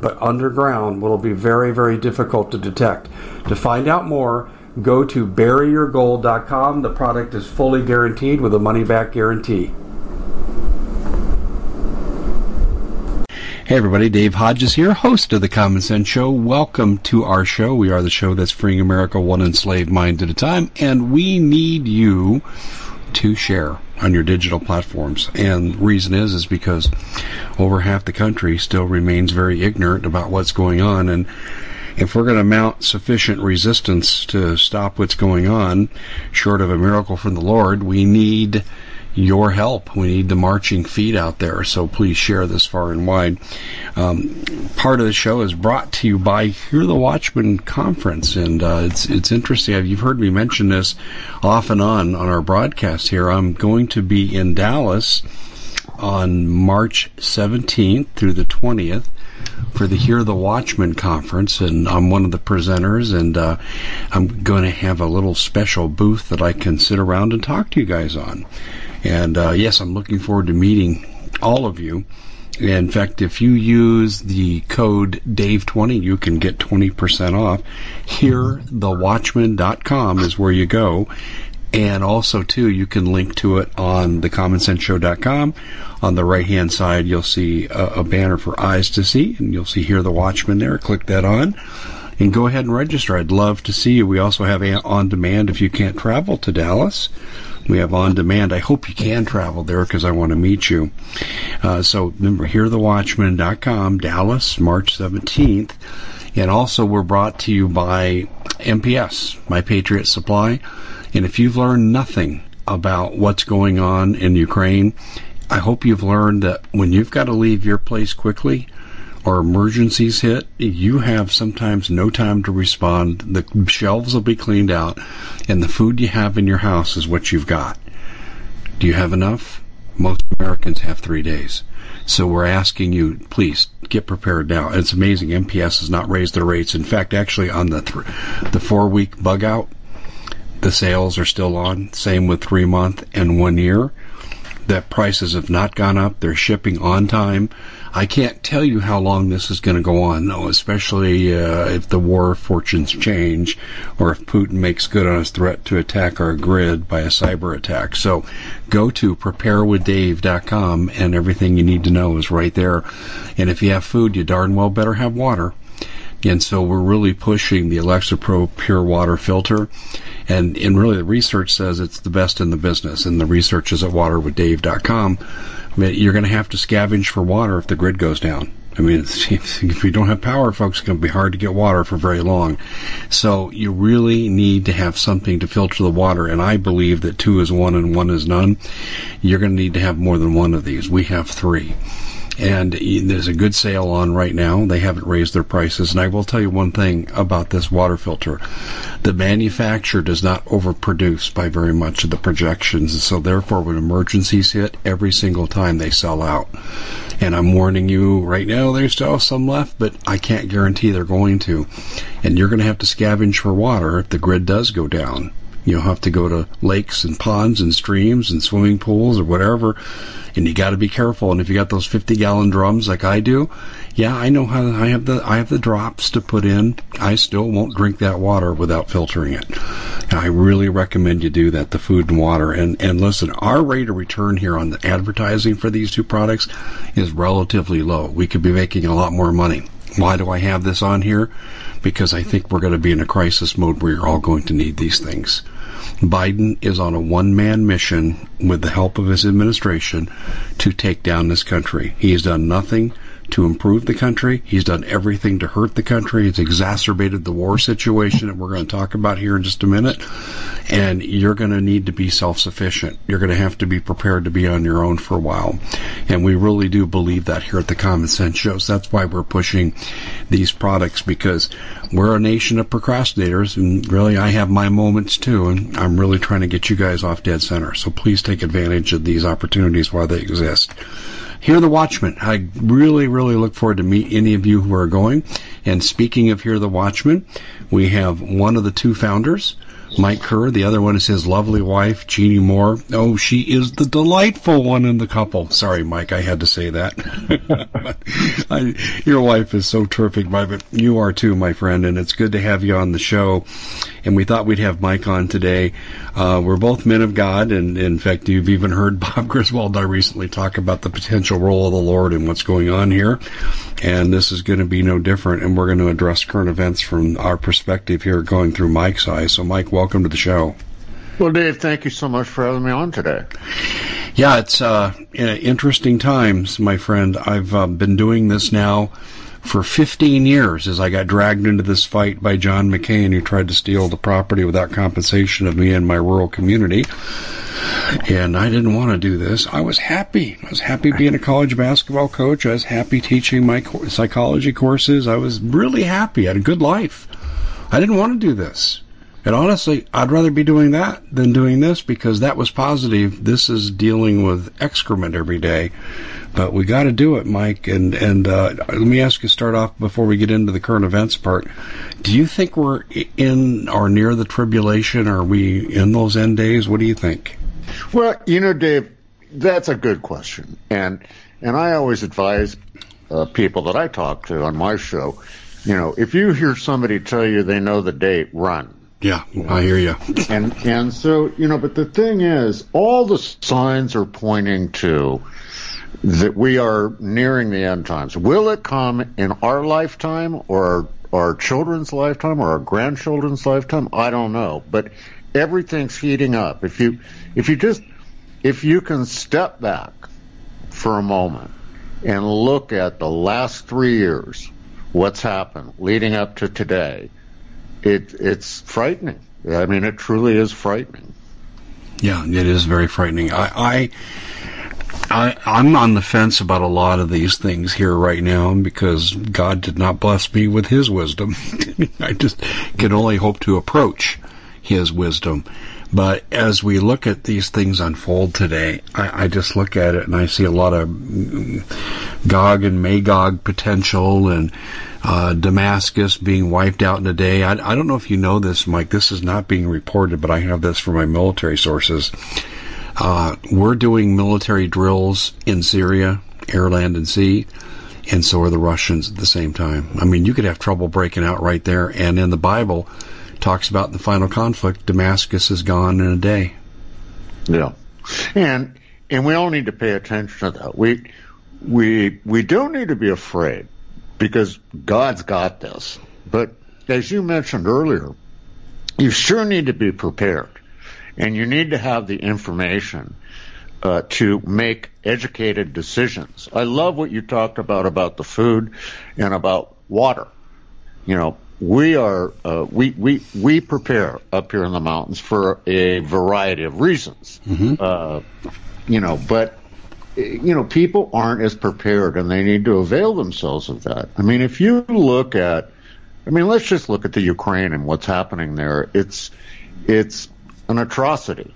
but underground will be very, very difficult to detect. To find out more, go to buryyourgold.com. The product is fully guaranteed with a money back guarantee. Hey everybody, Dave Hodges here, host of the Common Sense Show. Welcome to our show. We are the show that's freeing America one enslaved mind at a time, and we need you to share on your digital platforms. And the reason is is because over half the country still remains very ignorant about what's going on and if we're going to mount sufficient resistance to stop what's going on, short of a miracle from the Lord, we need your help. We need the marching feet out there. So please share this far and wide. Um, part of the show is brought to you by Hear the Watchman Conference, and uh, it's it's interesting. You've heard me mention this off and on on our broadcast here. I'm going to be in Dallas on March 17th through the 20th for the Hear the Watchman conference, and I'm one of the presenters, and uh, I'm going to have a little special booth that I can sit around and talk to you guys on. And uh, yes, I'm looking forward to meeting all of you. In fact, if you use the code DAVE20, you can get 20% off. HearTheWatchman.com is where you go. And also, too, you can link to it on thecommonsenseshow.com. On the right hand side, you'll see a, a banner for eyes to see, and you'll see Hear the Watchman there. Click that on and go ahead and register. I'd love to see you. We also have on demand if you can't travel to Dallas. We have on demand. I hope you can travel there because I want to meet you. Uh, so remember, hearthewatchman.com, Dallas, March 17th. And also we're brought to you by MPS, My Patriot Supply. And if you've learned nothing about what's going on in Ukraine, I hope you've learned that when you've got to leave your place quickly, or emergencies hit, you have sometimes no time to respond. The shelves will be cleaned out, and the food you have in your house is what you've got. Do you have enough? Most Americans have three days. So we're asking you, please get prepared now. It's amazing. MPS has not raised their rates. In fact, actually, on the th- the four week bug out, the sales are still on. Same with three month and one year. That prices have not gone up. They're shipping on time. I can't tell you how long this is going to go on, though, especially uh, if the war fortunes change or if Putin makes good on his threat to attack our grid by a cyber attack. So go to preparewithdave.com and everything you need to know is right there. And if you have food, you darn well better have water. And so we're really pushing the Alexa Pro Pure Water Filter. And, and really the research says it's the best in the business. And the research is at waterwithdave.com. I mean, you're going to have to scavenge for water if the grid goes down. I mean, if you don't have power, folks, it's going to be hard to get water for very long. So you really need to have something to filter the water, and I believe that two is one and one is none. You're going to need to have more than one of these. We have three. And there's a good sale on right now. They haven't raised their prices. And I will tell you one thing about this water filter. The manufacturer does not overproduce by very much of the projections. And so therefore when emergencies hit, every single time they sell out. And I'm warning you right now, there's still some left, but I can't guarantee they're going to. And you're going to have to scavenge for water if the grid does go down. You'll have to go to lakes and ponds and streams and swimming pools or whatever, and you got to be careful. And if you got those 50 gallon drums like I do, yeah, I know how I have the I have the drops to put in. I still won't drink that water without filtering it. And I really recommend you do that. The food and water. And and listen, our rate of return here on the advertising for these two products is relatively low. We could be making a lot more money. Why do I have this on here? Because I think we're going to be in a crisis mode where you're all going to need these things. Biden is on a one man mission with the help of his administration to take down this country. He has done nothing to improve the country. He's done everything to hurt the country. It's exacerbated the war situation that we're going to talk about here in just a minute. And you're going to need to be self-sufficient. You're going to have to be prepared to be on your own for a while. And we really do believe that here at the Common Sense Shows. That's why we're pushing these products because we're a nation of procrastinators and really I have my moments too and I'm really trying to get you guys off dead center. So please take advantage of these opportunities while they exist. Hear the Watchman. I really, really look forward to meet any of you who are going. And speaking of Hear the Watchman, we have one of the two founders, Mike Kerr. The other one is his lovely wife, Jeannie Moore. Oh, she is the delightful one in the couple. Sorry, Mike, I had to say that. I, your wife is so terrific, but you are too, my friend, and it's good to have you on the show. And we thought we'd have Mike on today. Uh, we're both men of God, and in fact, you've even heard Bob Griswold I recently talk about the potential role of the Lord and what's going on here. And this is going to be no different, and we're going to address current events from our perspective here, going through Mike's eyes. So, Mike, welcome to the show. Well, Dave, thank you so much for having me on today. Yeah, it's uh, interesting times, my friend. I've uh, been doing this now for 15 years as I got dragged into this fight by John McCain, who tried to steal the property without compensation of me and my rural community. And I didn't want to do this. I was happy. I was happy being a college basketball coach. I was happy teaching my psychology courses. I was really happy. I had a good life. I didn't want to do this. And honestly, I'd rather be doing that than doing this because that was positive. This is dealing with excrement every day. But we got to do it, Mike. And and uh, let me ask you, start off before we get into the current events part. Do you think we're in or near the tribulation? Are we in those end days? What do you think? Well, you know, Dave, that's a good question, and and I always advise uh, people that I talk to on my show. You know, if you hear somebody tell you they know the date, run yeah, I hear you. and and so you know, but the thing is, all the signs are pointing to that we are nearing the end times. Will it come in our lifetime or our children's lifetime or our grandchildren's lifetime? I don't know, but everything's heating up. If you if you just if you can step back for a moment and look at the last three years, what's happened leading up to today it it's frightening. I mean, it truly is frightening. Yeah, it is very frightening. I, I, I, I'm on the fence about a lot of these things here right now because God did not bless me with His wisdom. I just can only hope to approach His wisdom. But as we look at these things unfold today, I, I just look at it and I see a lot of Gog and Magog potential and uh, Damascus being wiped out in a day. I, I don't know if you know this, Mike. This is not being reported, but I have this from my military sources. Uh, we're doing military drills in Syria, air, land, and sea, and so are the Russians at the same time. I mean, you could have trouble breaking out right there. And in the Bible, talks about in the final conflict, Damascus is gone in a day. Yeah, and and we all need to pay attention to that. We we we don't need to be afraid because God's got this. But as you mentioned earlier, you sure need to be prepared, and you need to have the information uh, to make educated decisions. I love what you talked about about the food and about water. You know, we are uh, we we we prepare up here in the mountains for a variety of reasons. Mm-hmm. Uh, you know, but you know, people aren't as prepared and they need to avail themselves of that. I mean, if you look at, I mean, let's just look at the Ukraine and what's happening there. It's, it's an atrocity.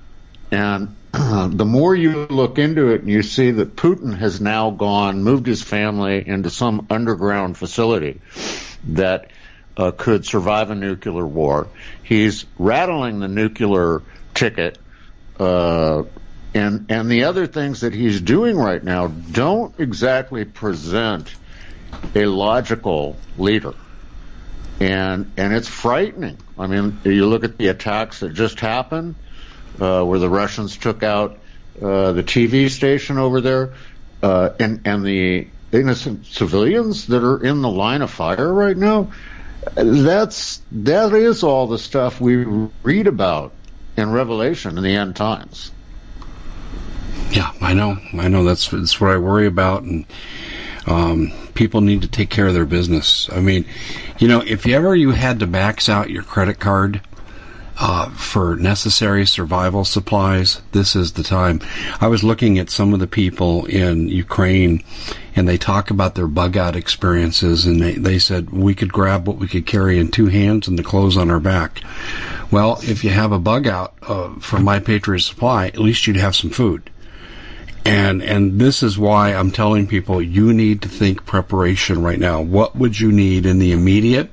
And the more you look into it and you see that Putin has now gone, moved his family into some underground facility that uh, could survive a nuclear war. He's rattling the nuclear ticket uh, and and the other things that he's doing right now don't exactly present a logical leader and and it's frightening i mean you look at the attacks that just happened uh, where the russians took out uh, the tv station over there uh, and and the innocent civilians that are in the line of fire right now that's that is all the stuff we read about in Revelation in the end times. Yeah, I know. I know. That's that's what I worry about, and um, people need to take care of their business. I mean, you know, if ever you had to max out your credit card uh, for necessary survival supplies, this is the time. I was looking at some of the people in Ukraine, and they talk about their bug out experiences, and they, they said we could grab what we could carry in two hands and the clothes on our back. Well, if you have a bug out uh, from My Patriot Supply, at least you'd have some food. And and this is why I'm telling people you need to think preparation right now. What would you need in the immediate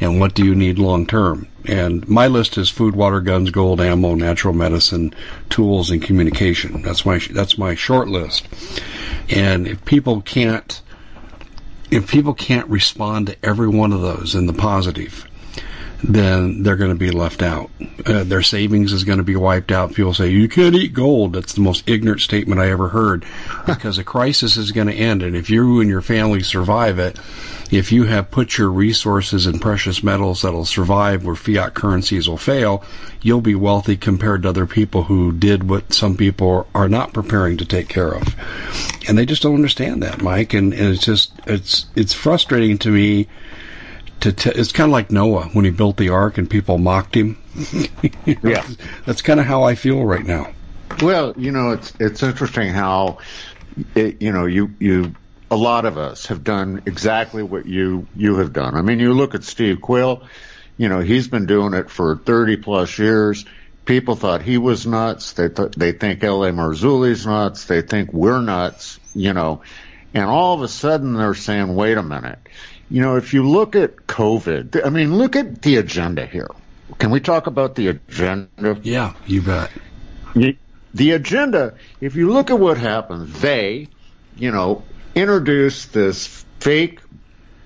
and what do you need long term? And my list is food, water, guns, gold, ammo, natural medicine, tools, and communication. That's my that's my short list. And if people can't if people can't respond to every one of those in the positive, then they're going to be left out. Uh, their savings is going to be wiped out. People say, you can't eat gold. That's the most ignorant statement I ever heard because a crisis is going to end. And if you and your family survive it, if you have put your resources in precious metals that'll survive where fiat currencies will fail, you'll be wealthy compared to other people who did what some people are not preparing to take care of. And they just don't understand that, Mike. And, and it's just, it's, it's frustrating to me to t- it's kind of like Noah when he built the ark and people mocked him. yeah, that's kind of how I feel right now. Well, you know, it's it's interesting how it, you know you you a lot of us have done exactly what you you have done. I mean, you look at Steve Quayle, You know, he's been doing it for 30 plus years. People thought he was nuts. They th- they think L.A. Marzulli's nuts. They think we're nuts. You know, and all of a sudden they're saying, "Wait a minute." You know, if you look at COVID, I mean, look at the agenda here. Can we talk about the agenda? Yeah, you bet. The agenda, if you look at what happened, they, you know, introduced this fake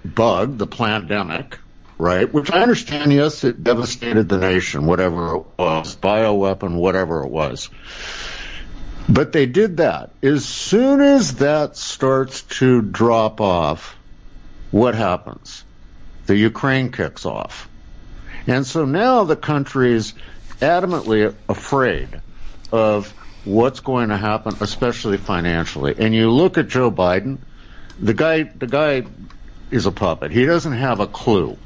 bug, the pandemic, right? Which I understand, yes, it devastated the nation, whatever it was, bioweapon, whatever it was. But they did that. As soon as that starts to drop off, what happens? The Ukraine kicks off. And so now the country's adamantly afraid of what's going to happen, especially financially. And you look at Joe Biden, the guy, the guy is a puppet. He doesn't have a clue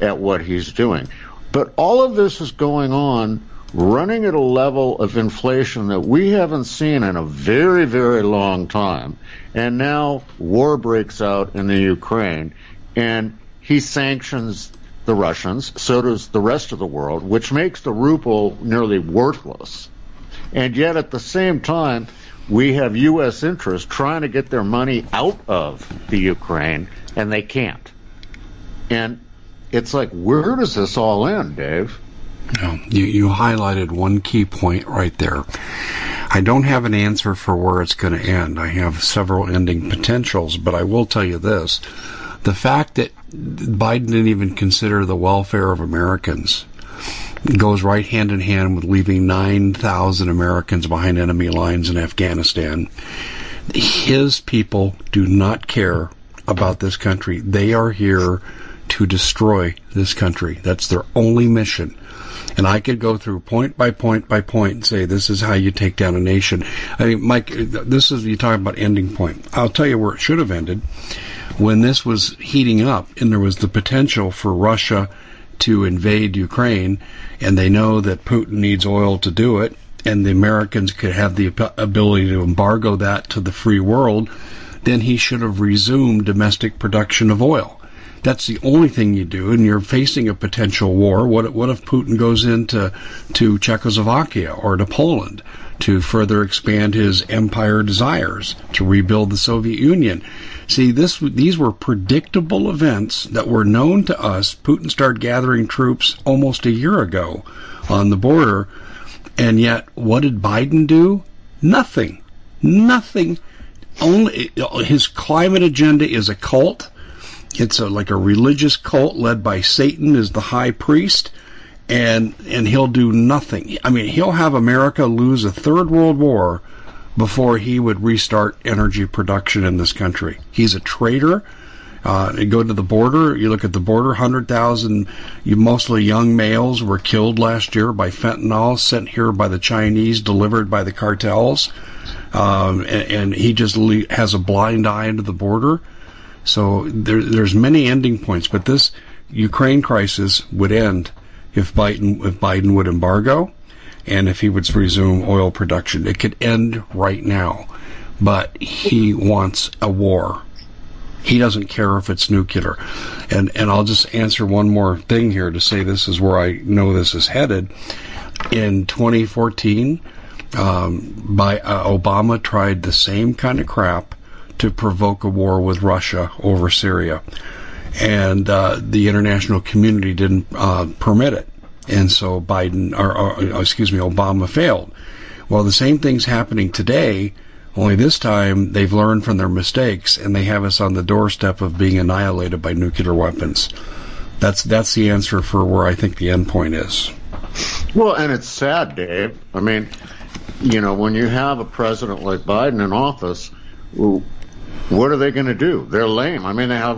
at what he's doing. But all of this is going on running at a level of inflation that we haven't seen in a very, very long time. And now war breaks out in the Ukraine and he sanctions the Russians, so does the rest of the world, which makes the ruble nearly worthless. And yet at the same time, we have U.S. interests trying to get their money out of the Ukraine, and they can't. And it's like, where does this all end, Dave? You, you highlighted one key point right there. I don't have an answer for where it's going to end. I have several ending potentials, but I will tell you this. The fact that Biden didn't even consider the welfare of Americans goes right hand in hand with leaving 9,000 Americans behind enemy lines in Afghanistan. His people do not care about this country. They are here to destroy this country. That's their only mission. And I could go through point by point by point and say, this is how you take down a nation. I mean, Mike, this is, you talk about ending point. I'll tell you where it should have ended. When this was heating up and there was the potential for Russia to invade Ukraine, and they know that Putin needs oil to do it, and the Americans could have the ability to embargo that to the free world, then he should have resumed domestic production of oil. That's the only thing you do, and you're facing a potential war. What what if Putin goes into to Czechoslovakia or to Poland to further expand his empire desires to rebuild the Soviet Union? See, this these were predictable events that were known to us. Putin started gathering troops almost a year ago on the border, and yet what did Biden do? Nothing. Nothing. Only his climate agenda is a cult it's a, like a religious cult led by Satan as the high priest, and and he'll do nothing. I mean, he'll have America lose a third world war before he would restart energy production in this country. He's a traitor, Uh, you go to the border, you look at the border, 100,000 mostly young males were killed last year by fentanyl sent here by the Chinese, delivered by the cartels. Um, and, and, he just le- has a blind eye into the border. So there, there's many ending points, but this Ukraine crisis would end if Biden if Biden would embargo and if he would resume oil production. It could end right now, but he wants a war. He doesn't care if it's nuclear. And and I'll just answer one more thing here to say this is where I know this is headed. In 2014, um, by uh, Obama tried the same kind of crap to provoke a war with Russia over Syria, and uh, the international community didn't uh, permit it, and so Biden or, or excuse me Obama failed. Well, the same thing's happening today only this time they've learned from their mistakes and they have us on the doorstep of being annihilated by nuclear weapons. That's that's the answer for where I think the end point is. Well, and it's sad, Dave. I mean, you know, when you have a president like Biden in office, what are they going to do? They're lame. I mean, they have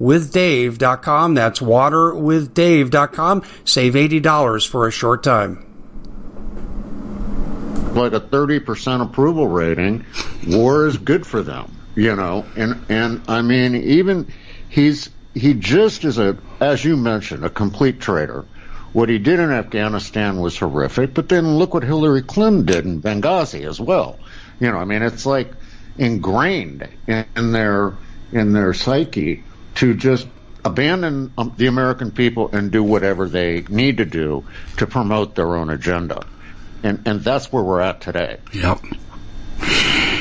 waterwithdave.com. That's waterwithdave.com. Save $80 for a short time. Like a 30% approval rating, war is good for them, you know. And and I mean even he's he just is a as you mentioned, a complete traitor. What he did in Afghanistan was horrific, but then look what Hillary Clinton did in Benghazi as well. You know, I mean, it's like ingrained in their in their psyche to just abandon um, the American people and do whatever they need to do to promote their own agenda. And, and that's where we're at today. Yep.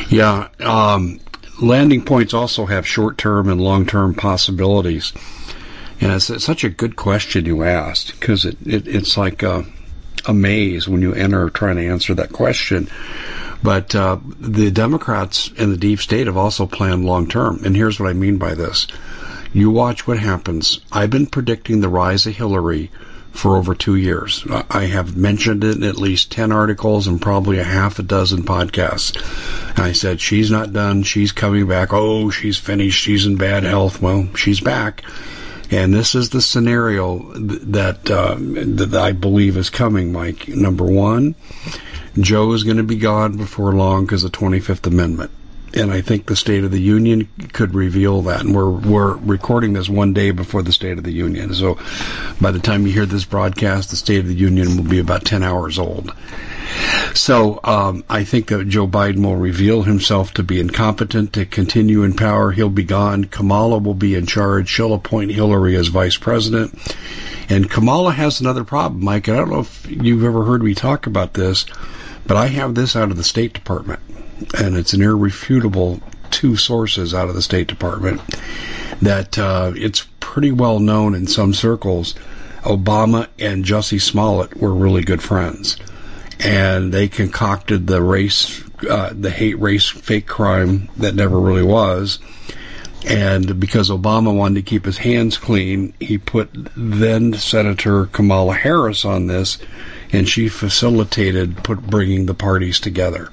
Yeah. Um, landing points also have short term and long term possibilities. And it's, it's, such a good question you asked because it, it, it's like a, a, maze when you enter trying to answer that question. But uh, the Democrats and the deep state have also planned long term. And here's what I mean by this you watch what happens. I've been predicting the rise of Hillary for over two years. I have mentioned it in at least 10 articles and probably a half a dozen podcasts. I said, she's not done. She's coming back. Oh, she's finished. She's in bad health. Well, she's back. And this is the scenario that uh, that I believe is coming, Mike. Number one, Joe is going to be gone before long because of the 25th Amendment and I think the State of the Union could reveal that. And we're we're recording this one day before the State of the Union, so by the time you hear this broadcast, the State of the Union will be about ten hours old. So um, I think that Joe Biden will reveal himself to be incompetent to continue in power. He'll be gone. Kamala will be in charge. She'll appoint Hillary as vice president. And Kamala has another problem, Mike. I don't know if you've ever heard me talk about this, but I have this out of the State Department and it's an irrefutable two sources out of the State Department that uh, it's pretty well known in some circles. Obama and Jussie Smollett were really good friends, and they concocted the race, uh, the hate race fake crime that never really was. And because Obama wanted to keep his hands clean, he put then Senator Kamala Harris on this, and she facilitated put bringing the parties together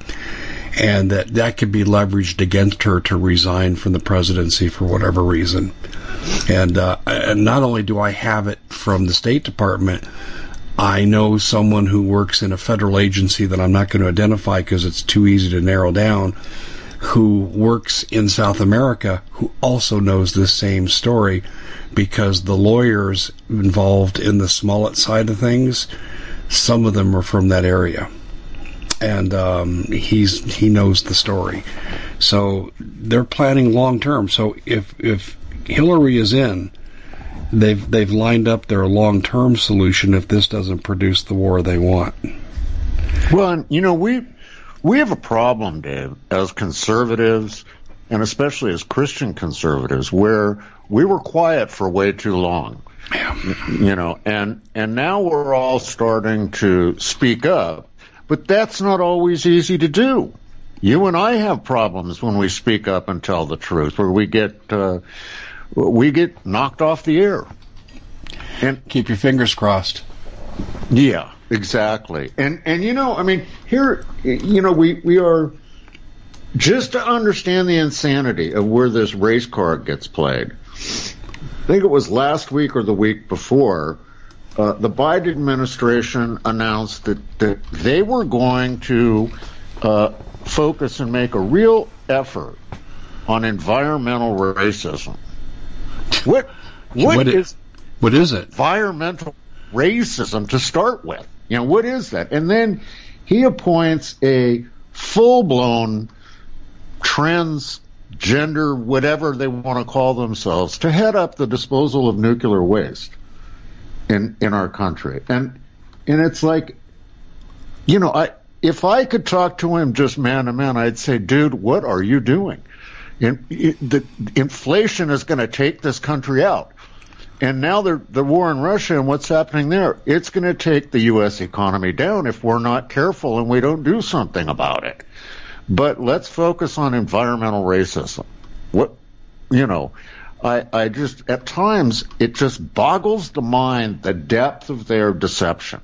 and that that could be leveraged against her to resign from the presidency for whatever reason. And, uh, and not only do I have it from the State Department, I know someone who works in a federal agency that I'm not going to identify because it's too easy to narrow down, who works in South America who also knows this same story because the lawyers involved in the Smollett side of things, some of them are from that area and um, he's he knows the story. So they're planning long term. So if if Hillary is in, they've they've lined up their long term solution if this doesn't produce the war they want. Well, you know we we have a problem, Dave, as conservatives and especially as Christian conservatives, where we were quiet for way too long. Yeah. You know, and and now we're all starting to speak up but that's not always easy to do. You and I have problems when we speak up and tell the truth, where we get uh, we get knocked off the air. And keep your fingers crossed. Yeah, exactly. And and you know, I mean, here, you know, we we are just to understand the insanity of where this race card gets played. I think it was last week or the week before uh, the Biden administration announced that, that they were going to uh, focus and make a real effort on environmental racism. What what, what is what is it? Environmental racism to start with. You know what is that? And then he appoints a full blown transgender, whatever they want to call themselves, to head up the disposal of nuclear waste in in our country. And and it's like, you know, I if I could talk to him just man to man, I'd say, dude, what are you doing? And the inflation is going to take this country out. And now the the war in Russia and what's happening there, it's going to take the U.S. economy down if we're not careful and we don't do something about it. But let's focus on environmental racism. What, you know, I, I just, at times, it just boggles the mind the depth of their deception.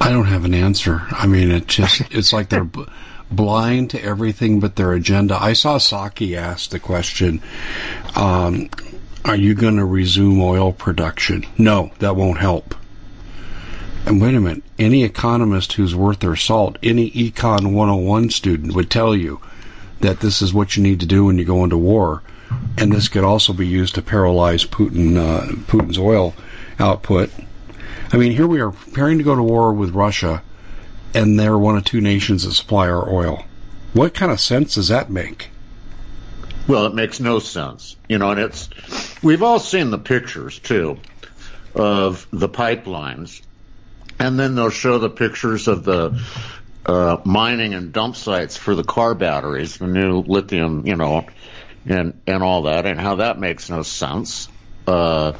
I don't have an answer. I mean, it just, it's like they're b- blind to everything but their agenda. I saw Psaki ask the question, um, are you going to resume oil production? No, that won't help. And wait a minute, any economist who's worth their salt, any Econ 101 student would tell you that this is what you need to do when you go into war, and this could also be used to paralyze Putin uh, Putin's oil output. I mean, here we are preparing to go to war with Russia, and they're one of two nations that supply our oil. What kind of sense does that make? Well, it makes no sense, you know. And it's we've all seen the pictures too of the pipelines, and then they'll show the pictures of the uh, mining and dump sites for the car batteries, the new lithium, you know, and and all that, and how that makes no sense. Uh,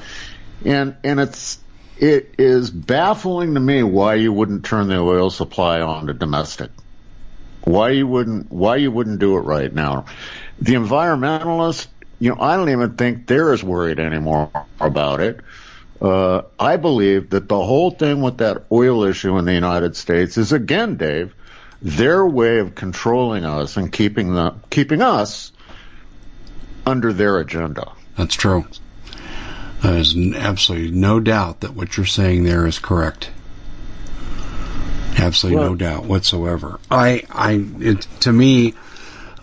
and and it's it is baffling to me why you wouldn't turn the oil supply on to domestic. Why you wouldn't why you wouldn't do it right now? The environmentalists, you know, I don't even think they're as worried anymore about it. Uh, I believe that the whole thing with that oil issue in the United States is again, Dave, their way of controlling us and keeping the keeping us under their agenda. That's true. There's absolutely no doubt that what you're saying there is correct. Absolutely well, no doubt whatsoever. I, I, it, to me,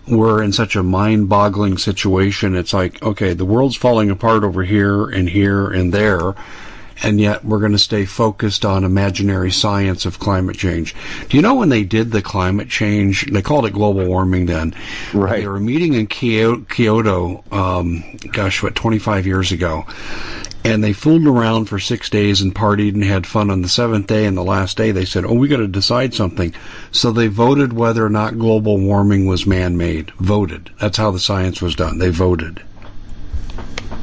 we're in such a mind-boggling situation. It's like, okay, the world's falling apart over here and here and there, and yet we're going to stay focused on imaginary science of climate change. Do you know when they did the climate change? They called it global warming then. Right. They were meeting in Kyoto, um, gosh, what, 25 years ago. And they fooled around for six days and partied and had fun on the seventh day. And the last day they said, oh, we got to decide something. So they voted whether or not global warming was man-made. Voted. That's how the science was done. They voted.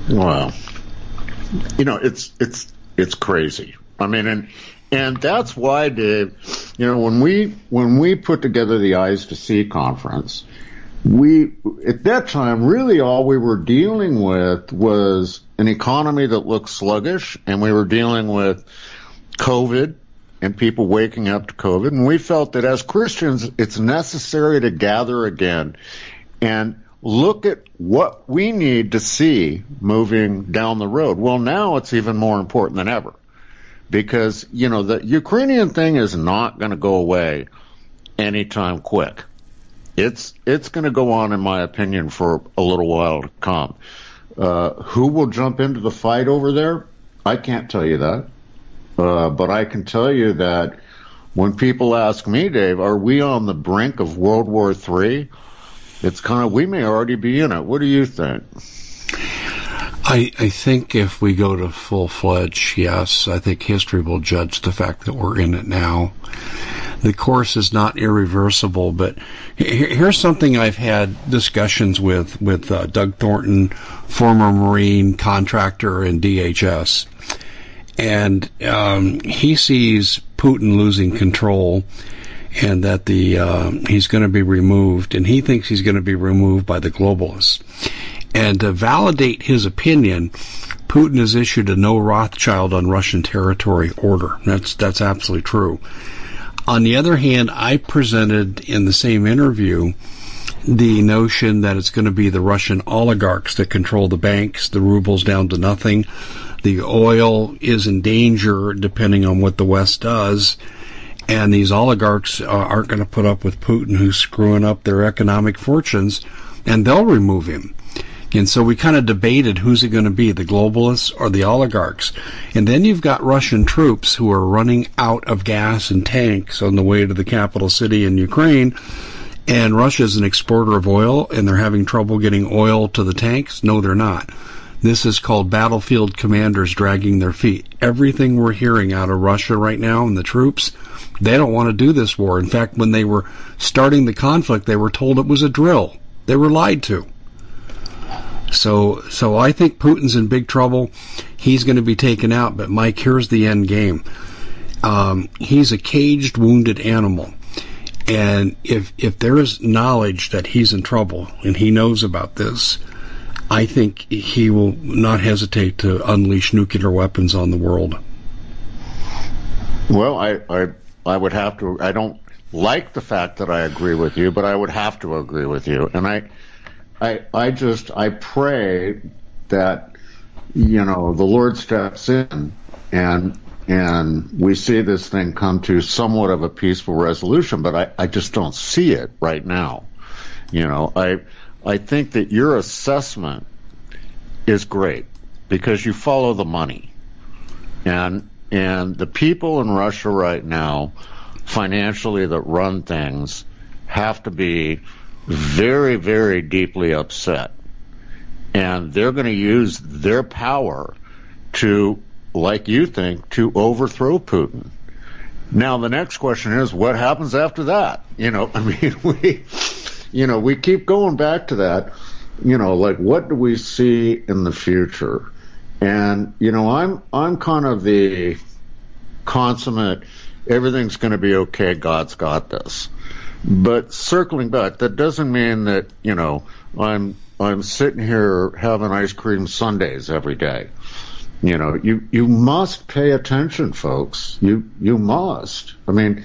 Wow. You know, it's, it's, it's crazy. I mean, and and that's why, Dave. You know, when we when we put together the Eyes to See conference, we at that time really all we were dealing with was an economy that looked sluggish, and we were dealing with COVID and people waking up to COVID. And we felt that as Christians, it's necessary to gather again and look at what we need to see moving down the road. Well, now it's even more important than ever because, you know, the Ukrainian thing is not going to go away anytime quick. It's, it's going to go on, in my opinion, for a little while to come. Uh, who will jump into the fight over there? I can't tell you that. Uh, but I can tell you that when people ask me, Dave, are we on the brink of World War III? It's kind of we may already be in it. What do you think? I, I think if we go to full fledged, yes, I think history will judge the fact that we're in it now. The course is not irreversible, but here's something I've had discussions with with uh, Doug Thornton, former Marine contractor in DHS, and um, he sees Putin losing control and that the uh, he's going to be removed, and he thinks he's going to be removed by the globalists. And to validate his opinion, Putin has issued a no Rothschild on Russian territory order. That's that's absolutely true. On the other hand, I presented in the same interview the notion that it's going to be the Russian oligarchs that control the banks, the rubles down to nothing. The oil is in danger depending on what the West does and these oligarchs uh, aren't going to put up with Putin who's screwing up their economic fortunes, and they'll remove him. And so we kind of debated who's it going to be, the globalists or the oligarchs. And then you've got Russian troops who are running out of gas and tanks on the way to the capital city in Ukraine. And Russia is an exporter of oil, and they're having trouble getting oil to the tanks. No, they're not. This is called battlefield commanders dragging their feet. Everything we're hearing out of Russia right now and the troops they don't want to do this war. In fact, when they were starting the conflict, they were told it was a drill. They were lied to. So, so I think Putin's in big trouble. He's going to be taken out. But Mike, here's the end game. Um, he's a caged, wounded animal, and if if there is knowledge that he's in trouble and he knows about this, I think he will not hesitate to unleash nuclear weapons on the world. Well, I, I I would have to. I don't like the fact that I agree with you, but I would have to agree with you. And I, I, I just I pray that you know the Lord steps in and and we see this thing come to somewhat of a peaceful resolution. But I, I just don't see it right now. You know, I I think that your assessment is great because you follow the money. And and the people in Russia right now, financially, that run things, have to be very, very deeply upset. And they're going to use their power to, like you think, to overthrow Putin. Now, the next question is, what happens after that? You know, I mean, we, you know, we keep going back to that. You know, like, what do we see in the future? And you know, I'm I'm kind of the consummate. Everything's going to be okay. God's got this. But circling back, that doesn't mean that you know I'm I'm sitting here having ice cream sundaes every day. You know, you you must pay attention, folks. You you must. I mean,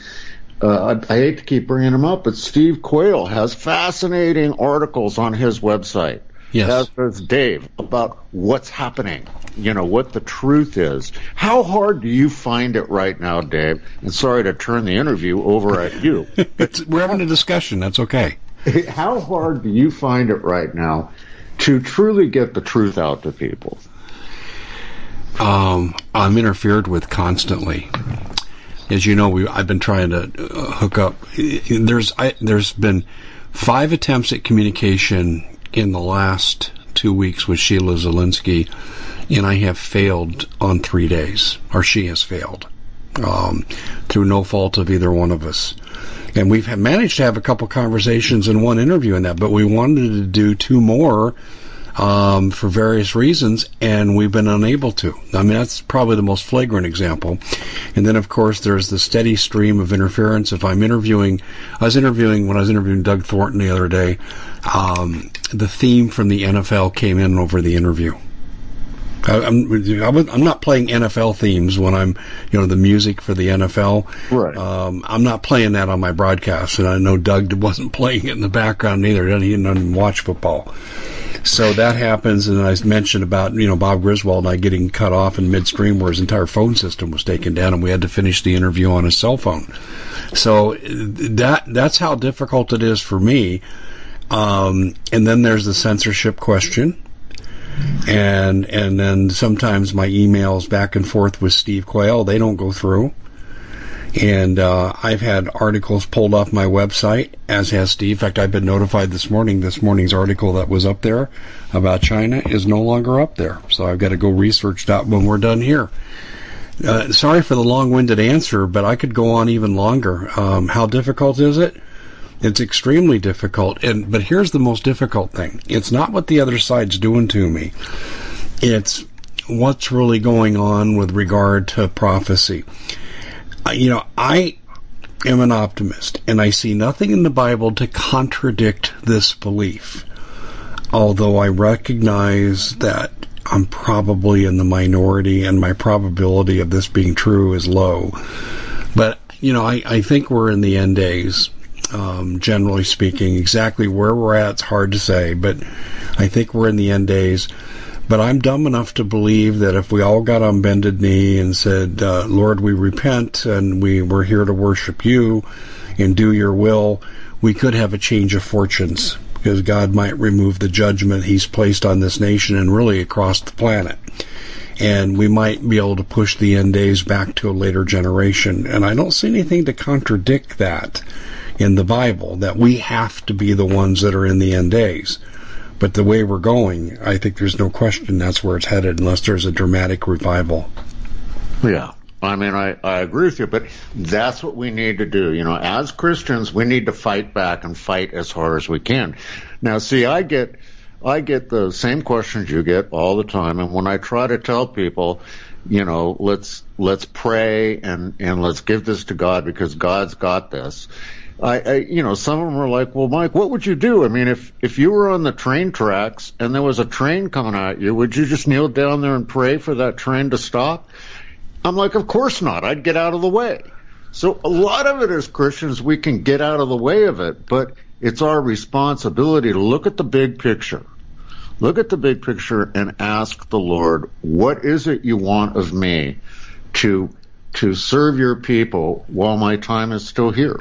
uh, I, I hate to keep bringing him up, but Steve Quayle has fascinating articles on his website Yes. as does Dave, about what's happening. You know what the truth is. How hard do you find it right now, Dave? And sorry to turn the interview over at you. It's, we're having a discussion. That's okay. How hard do you find it right now to truly get the truth out to people? Um, I'm interfered with constantly. As you know, we I've been trying to uh, hook up. There's I, there's been five attempts at communication in the last two weeks with Sheila Zilinsky, and I have failed on three days, or she has failed, um, through no fault of either one of us. And we've managed to have a couple conversations and one interview in that, but we wanted to do two more um, for various reasons, and we've been unable to. I mean, that's probably the most flagrant example. And then, of course, there's the steady stream of interference. If I'm interviewing, I was interviewing when I was interviewing Doug Thornton the other day. Um, the theme from the NFL came in over the interview. I, I'm I'm not playing NFL themes when I'm you know the music for the NFL. Right. Um, I'm not playing that on my broadcast, and I know Doug wasn't playing it in the background either. He didn't even watch football. So that happens, and I mentioned about you know Bob Griswold and I getting cut off in midstream where his entire phone system was taken down, and we had to finish the interview on his cell phone. So that that's how difficult it is for me. Um, and then there's the censorship question, and and then sometimes my emails back and forth with Steve Quayle they don't go through. And uh, I've had articles pulled off my website, as has Steve. In fact, I've been notified this morning. This morning's article that was up there about China is no longer up there. So I've got to go research that when we're done here. Uh, sorry for the long-winded answer, but I could go on even longer. Um, how difficult is it? It's extremely difficult. And but here's the most difficult thing. It's not what the other side's doing to me. It's what's really going on with regard to prophecy. You know, I am an optimist and I see nothing in the Bible to contradict this belief. Although I recognize that I'm probably in the minority and my probability of this being true is low. But, you know, I, I think we're in the end days um, generally speaking. Exactly where we're at, it's hard to say, but I think we're in the end days. But I'm dumb enough to believe that if we all got on bended knee and said, uh, Lord, we repent and we, we're here to worship you and do your will, we could have a change of fortunes because God might remove the judgment he's placed on this nation and really across the planet. And we might be able to push the end days back to a later generation. And I don't see anything to contradict that in the Bible, that we have to be the ones that are in the end days. But the way we're going, I think there's no question that's where it's headed unless there's a dramatic revival. Yeah. I mean, I, I agree with you, but that's what we need to do. You know, as Christians, we need to fight back and fight as hard as we can. Now, see, I get, I get the same questions you get all the time, and when I try to tell people, you know, let's, let's pray and, and let's give this to God because God's got this. I, I, you know, some of them are like, well, Mike, what would you do? I mean, if, if you were on the train tracks and there was a train coming at you, would you just kneel down there and pray for that train to stop? I'm like, of course not. I'd get out of the way. So a lot of it as Christians, we can get out of the way of it, but it's our responsibility to look at the big picture. Look at the big picture and ask the Lord, what is it you want of me to, to serve your people while my time is still here?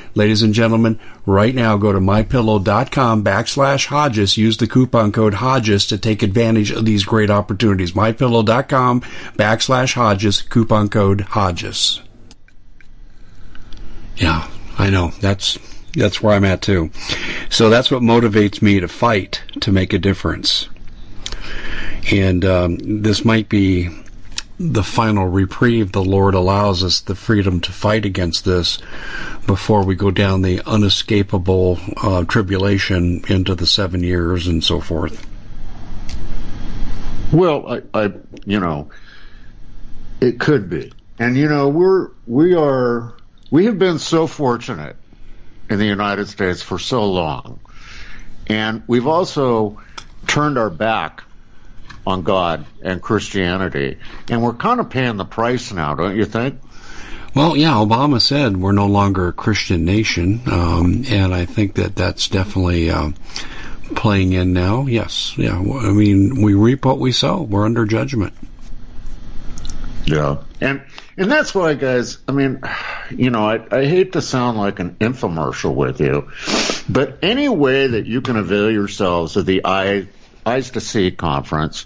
Ladies and gentlemen, right now go to mypillow.com backslash Hodges. Use the coupon code Hodges to take advantage of these great opportunities. Mypillow.com backslash Hodges, coupon code Hodges. Yeah, I know. That's that's where I'm at too. So that's what motivates me to fight to make a difference. And um, this might be the final reprieve the Lord allows us the freedom to fight against this before we go down the unescapable uh, tribulation into the seven years and so forth. Well, I, I, you know, it could be. And you know, we're, we are, we have been so fortunate in the United States for so long. And we've also turned our back on God and Christianity. And we're kind of paying the price now, don't you think? Well, yeah, Obama said we're no longer a Christian nation, um, and I think that that's definitely uh, playing in now. Yes, yeah. I mean, we reap what we sow. We're under judgment. Yeah, and and that's why, guys. I mean, you know, I, I hate to sound like an infomercial with you, but any way that you can avail yourselves of the eye Eyes to See conference,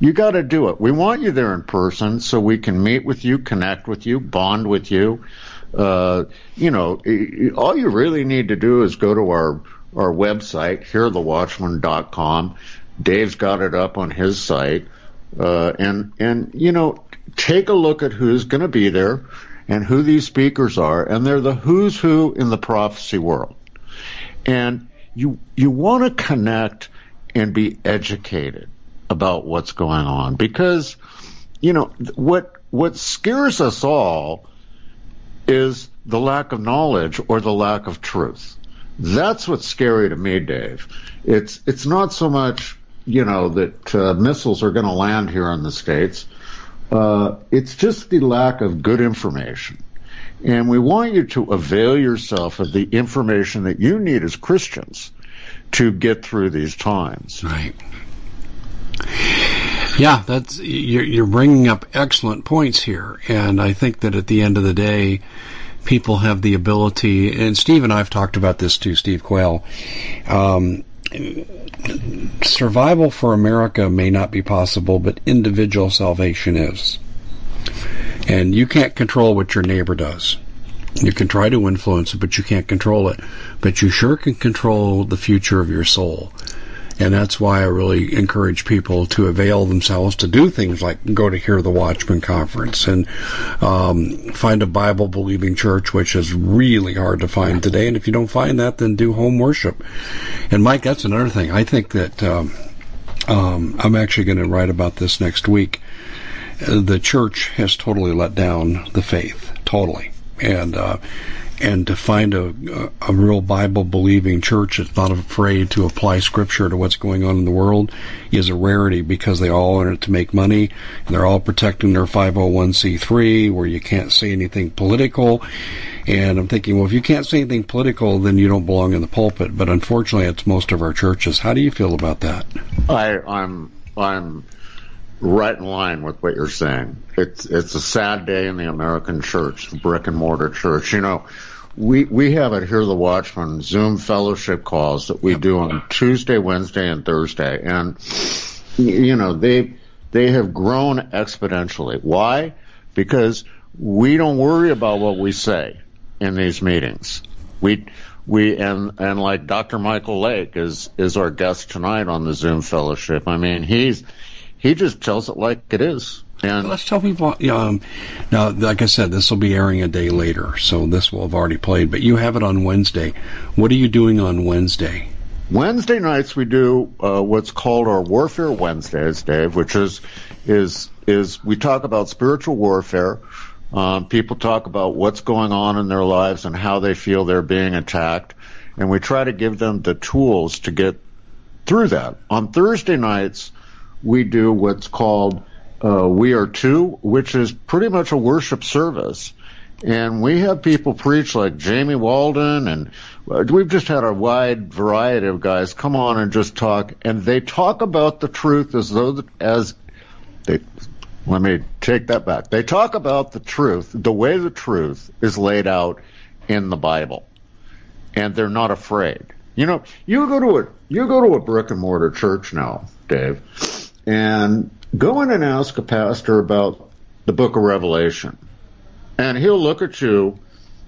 you got to do it. We want you there in person so we can meet with you, connect with you, bond with you. Uh, you know, all you really need to do is go to our our website, hearthewatchman.com. Dave's got it up on his site, uh, and and you know, take a look at who's going to be there and who these speakers are, and they're the who's who in the prophecy world. And you you want to connect and be educated about what's going on because you know what what scares us all is the lack of knowledge or the lack of truth. That's what's scary to me, Dave. It's it's not so much you know that uh, missiles are going to land here in the states. Uh, it's just the lack of good information. And we want you to avail yourself of the information that you need as Christians to get through these times. Right. Yeah, that's you're, bringing up excellent points here, and I think that at the end of the day, people have the ability. And Steve and I've talked about this too, Steve Quayle. Um, survival for America may not be possible, but individual salvation is. And you can't control what your neighbor does. You can try to influence it, but you can't control it. But you sure can control the future of your soul. And that's why I really encourage people to avail themselves to do things like go to Hear the Watchman conference and um, find a Bible believing church, which is really hard to find today. And if you don't find that, then do home worship. And Mike, that's another thing. I think that um, um, I'm actually going to write about this next week. The church has totally let down the faith, totally and uh, and to find a, a real Bible believing church that's not afraid to apply Scripture to what's going on in the world is a rarity because they all in it to make money. And they're all protecting their 501c3 where you can't say anything political. And I'm thinking, well, if you can't say anything political, then you don't belong in the pulpit. But unfortunately, it's most of our churches. How do you feel about that? I, I'm I'm right in line with what you're saying. It's it's a sad day in the American church, the brick and mortar church. You know, we we have it here, the Watchman Zoom fellowship calls that we do on Tuesday, Wednesday, and Thursday, and you know they they have grown exponentially. Why? Because we don't worry about what we say in these meetings. We we and and like Dr. Michael Lake is is our guest tonight on the Zoom fellowship. I mean, he's he just tells it like it is. And let's tell people. Um, now, like I said, this will be airing a day later, so this will have already played. But you have it on Wednesday. What are you doing on Wednesday? Wednesday nights we do uh, what's called our Warfare Wednesdays, Dave, which is is is we talk about spiritual warfare. Um, people talk about what's going on in their lives and how they feel they're being attacked, and we try to give them the tools to get through that. On Thursday nights, we do what's called uh, We Are Two, which is pretty much a worship service. And we have people preach like Jamie Walden, and uh, we've just had a wide variety of guys come on and just talk, and they talk about the truth as though as they. Let me take that back. They talk about the truth, the way the truth is laid out in the Bible, and they're not afraid. You know, you go to a you go to a brick and mortar church now, Dave, and go in and ask a pastor about the book of Revelation. And he'll look at you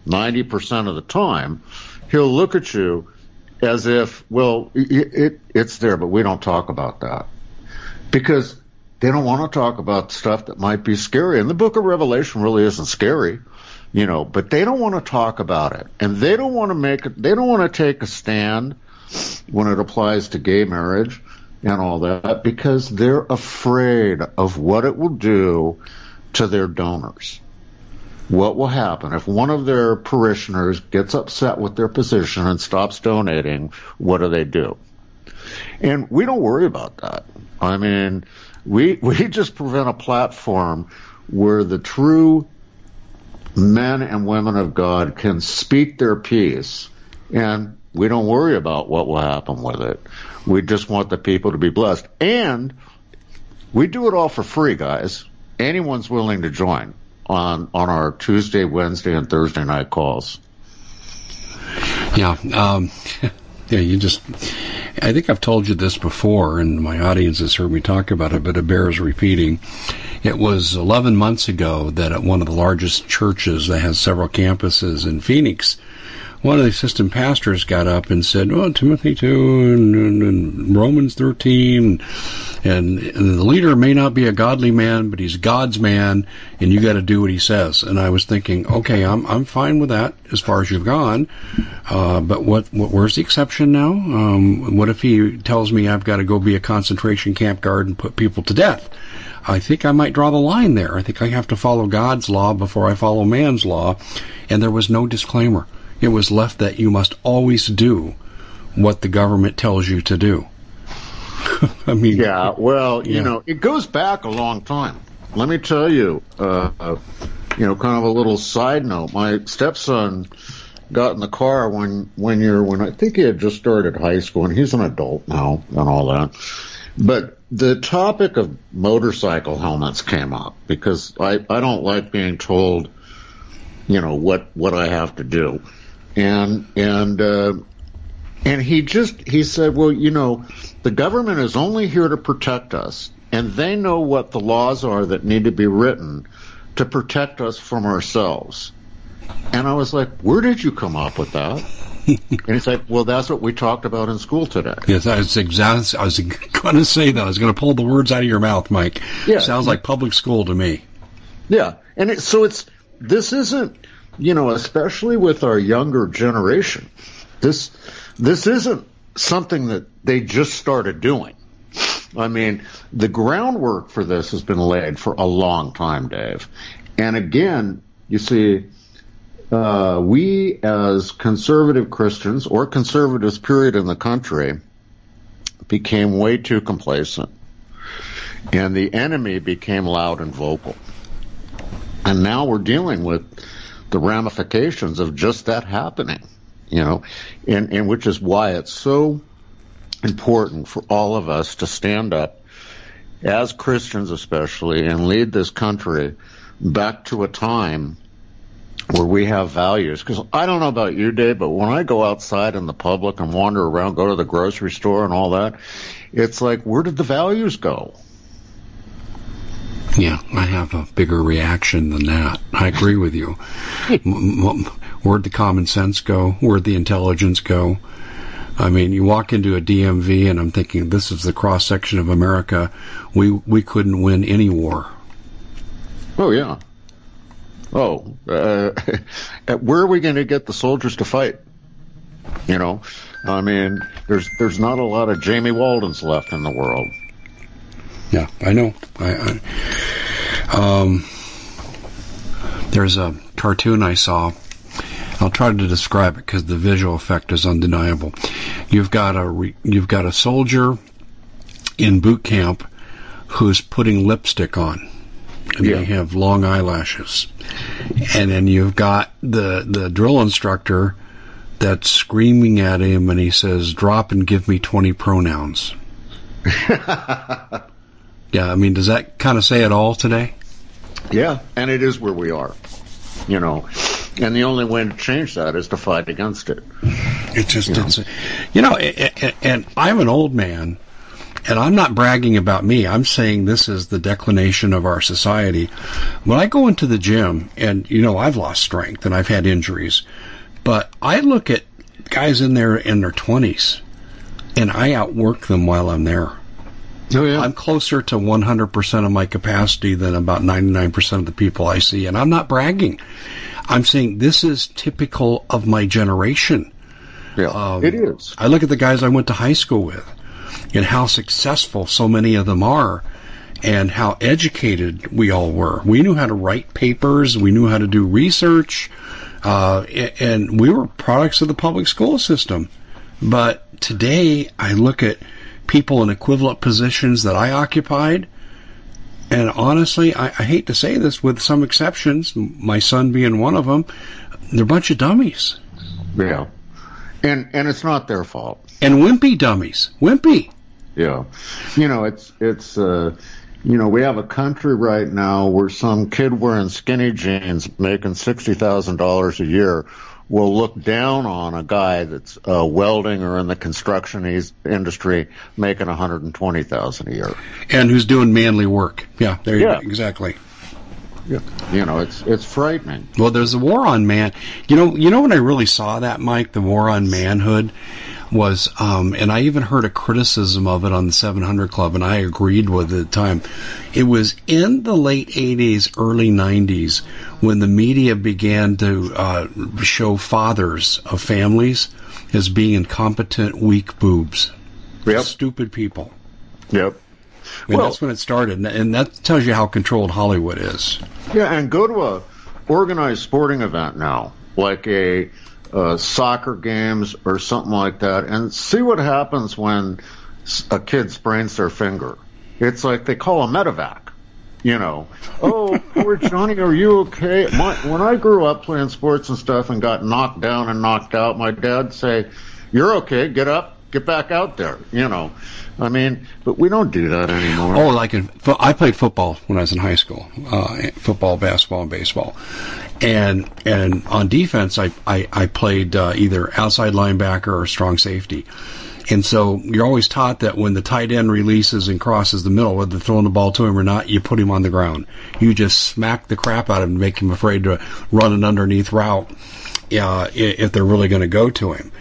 90% of the time, he'll look at you as if, well, it, it, it's there, but we don't talk about that. Because they don't want to talk about stuff that might be scary. And the book of Revelation really isn't scary, you know, but they don't want to talk about it. And they don't want to make it, they don't want to take a stand when it applies to gay marriage and all that because they're afraid of what it will do to their donors. what will happen if one of their parishioners gets upset with their position and stops donating? What do they do? And we don't worry about that. I mean, we we just prevent a platform where the true men and women of God can speak their piece, and we don't worry about what will happen with it. We just want the people to be blessed, and we do it all for free, guys. Anyone's willing to join on on our Tuesday, Wednesday, and Thursday night calls. Yeah, um, yeah. You just, I think I've told you this before, and my audience has heard me talk about it, but it bears repeating. It was 11 months ago that at one of the largest churches that has several campuses in Phoenix, one of the assistant pastors got up and said, "Oh, Timothy two and, and, and Romans thirteen, and, and, the leader may not be a godly man, but he's God's man, and you got to do what he says." And I was thinking, okay, I'm I'm fine with that as far as you've gone, uh, but what, what where's the exception now? Um, what if he tells me I've got to go be a concentration camp guard and put people to death? I think I might draw the line there. I think I have to follow God's law before I follow man's law. And there was no disclaimer it was left that you must always do what the government tells you to do. I mean, yeah, well, you know, it goes back a long time. Let me tell you, uh, uh, you know, kind of a little side note. My stepson got in the car when one year when I think he had just started high school, and he's an adult now and all that. But the topic of motorcycle helmets came up because I I don't like being told, you know, what what I have to do and and uh, and he just he said, well, you know, the government is only here to protect us, and they know what the laws are that need to be written to protect us from ourselves. And I was like, where did you come up with that? and he's like, well, that's what we talked about in school today. Yes, I was exactly. I was going to say that. I was going to pull the words out of your mouth, Mike. Yeah, sounds like public school to me. Yeah, and it, so it's this isn't you know, especially with our younger generation, this this isn't something that they just started doing. I mean, the groundwork for this has been laid for a long time, Dave. And again, you see, uh, we as conservative Christians or conservatives, period, in the country, became way too complacent. And the enemy became loud and vocal. And now we're dealing with the ramifications of just that happening, you know, and, and which is why it's so important for all of us to stand up as Christians especially and lead this country back to a time where we have values. Because I don't know about you, Dave, but when I go outside in the public and wander around, go to the grocery store and all that, it's like, where did the values go? Yeah, I have a bigger reaction than that. I agree with you. Where'd the common sense go? Where'd the intelligence go? I mean, you walk into a DMV and I'm thinking, this is the cross section of America. We we couldn't win any war. Oh yeah. Oh, uh, where are we going to get the soldiers to fight? You know, I mean, there's there's not a lot of Jamie Waldens left in the world. Yeah, I know. I, I um, there's a cartoon I saw. I'll try to describe it because the visual effect is undeniable. You've got a re, you've got a soldier in boot camp who's putting lipstick on. And yeah. they have long eyelashes. And then you've got the the drill instructor that's screaming at him and he says, Drop and give me twenty pronouns. Yeah, I mean, does that kind of say it all today? Yeah, and it is where we are, you know. And the only way to change that is to fight against it. It just, you know? you know, and, and I'm an old man, and I'm not bragging about me. I'm saying this is the declination of our society. When I go into the gym, and you know, I've lost strength and I've had injuries, but I look at guys in there in their 20s, and I outwork them while I'm there. Oh, yeah. I'm closer to 100% of my capacity than about 99% of the people I see. And I'm not bragging. I'm saying this is typical of my generation. Yeah, um, it is. I look at the guys I went to high school with and how successful so many of them are. and how educated we all were. We knew how to write papers, we knew how to do research, uh, and we were products of the public school system. But today, I look at people in equivalent positions that I occupied, and honestly, I, I hate to say this, with some exceptions, my son being one of them, they're a bunch of dummies. Yeah, and and it's not their fault. And wimpy dummies, wimpy. Yeah, you know it's it's uh, you know we have a country right now where some kid wearing skinny jeans making sixty thousand dollars a year will look down on a guy that's uh, welding or in the construction industry making 120,000 a year and who's doing manly work. Yeah, there you Yeah. go. Exactly. Yeah. you know it's it's frightening Well, there's a war on man. You know, you know when I really saw that, Mike, the war on manhood was, um, and I even heard a criticism of it on the 700 Club, and I agreed with it at the time. It was in the late 80s, early 90s when the media began to uh, show fathers of families as being incompetent, weak boobs, Yep. stupid people. yep And Well- that's when it started, and- and that tells you how controlled Hollywood is. Yeah, and go to a organized sporting event now, like a uh, soccer games or something like that, and see what happens when a kid sprains their finger. It's like they call a medevac. You know, oh, poor Johnny, are you okay? My, when I grew up playing sports and stuff and got knocked down and knocked out, my dad'd say, "You're okay. Get up, get back out there." You know, I mean, but we don't do that anymore. Oh, like in, I played football when I was in high school, uh, football, basketball, and baseball, and and on defense, I I, I played uh, either outside linebacker or strong safety, and so you're always taught that when the tight end releases and crosses the middle, whether throwing the ball to him or not, you put him on the ground. You just smack the crap out of him, make him afraid to run an underneath route uh, if they're really going to go to him.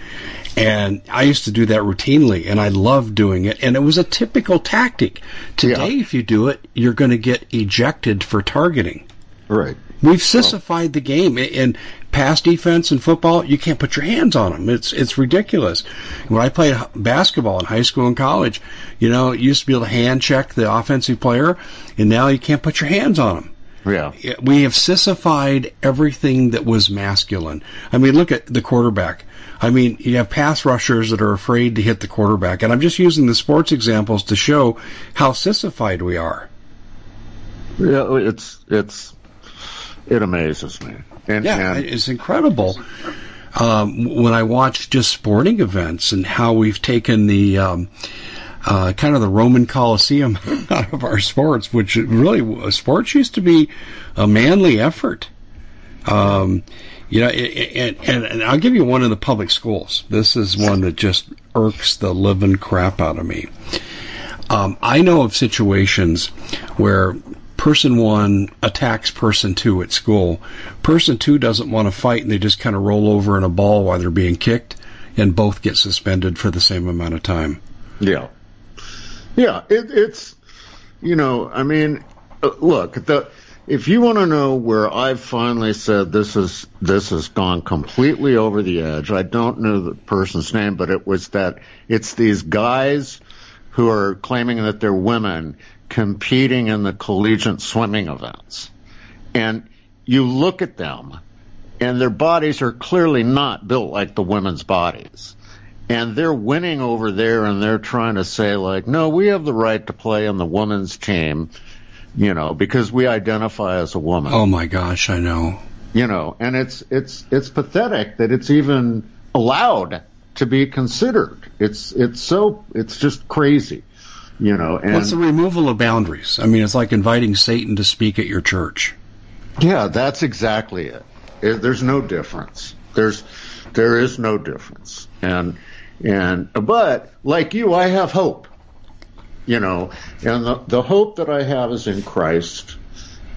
And I used to do that routinely, and I loved doing it. And it was a typical tactic. Today, Yeah. if you do it, you're going to get ejected for targeting. right. We've sissified the game. In pass defense in football, you can't put your hands on them. It's it's ridiculous. When I played basketball in high school and college, you know, you used to be able to hand check the offensive player, and now you can't put your hands on them Yeah. we have sissified everything that was masculine. I mean, look at the quarterback. I mean, you have pass rushers that are afraid to hit the quarterback, and I'm just using the sports examples to show how sissified we are. Yeah, it's it's it amazes me. And, Yeah, and it's incredible. Um, when I watch just sporting events and how we've taken the um, uh, kind of the Roman Colosseum out of our sports, which really sports used to be a manly effort. Um, you know, and, and, and I'll give you one in the public schools. This is one that just irks the living crap out of me. Um, I know of situations where person one attacks person two at school. Person two doesn't want to fight and they just kind of roll over in a ball while they're being kicked, and both get suspended for the same amount of time. yeah, yeah, it, it's you know, I mean, uh, look, the if you want to know where I've finally said this is this has gone completely over the edge. I don't know the person's name, but it was that it's these guys who are claiming that they're women competing in the collegiate swimming events. And you look at them and their bodies are clearly not built like the women's bodies. And they're winning over there and they're trying to say like, no, we have the right to play on the women's team, you know, because we identify as a woman Oh my gosh, I know. you know, and it's it's it's pathetic that it's even allowed to be considered. It's it's so it's just crazy, you know. And Well, it's the removal of boundaries. I mean, it's like inviting Satan to speak at your church. yeah, that's exactly it. it. There's no difference. There's there is no difference. And and but like you, I have hope. You know, and the the hope that I have is in Christ,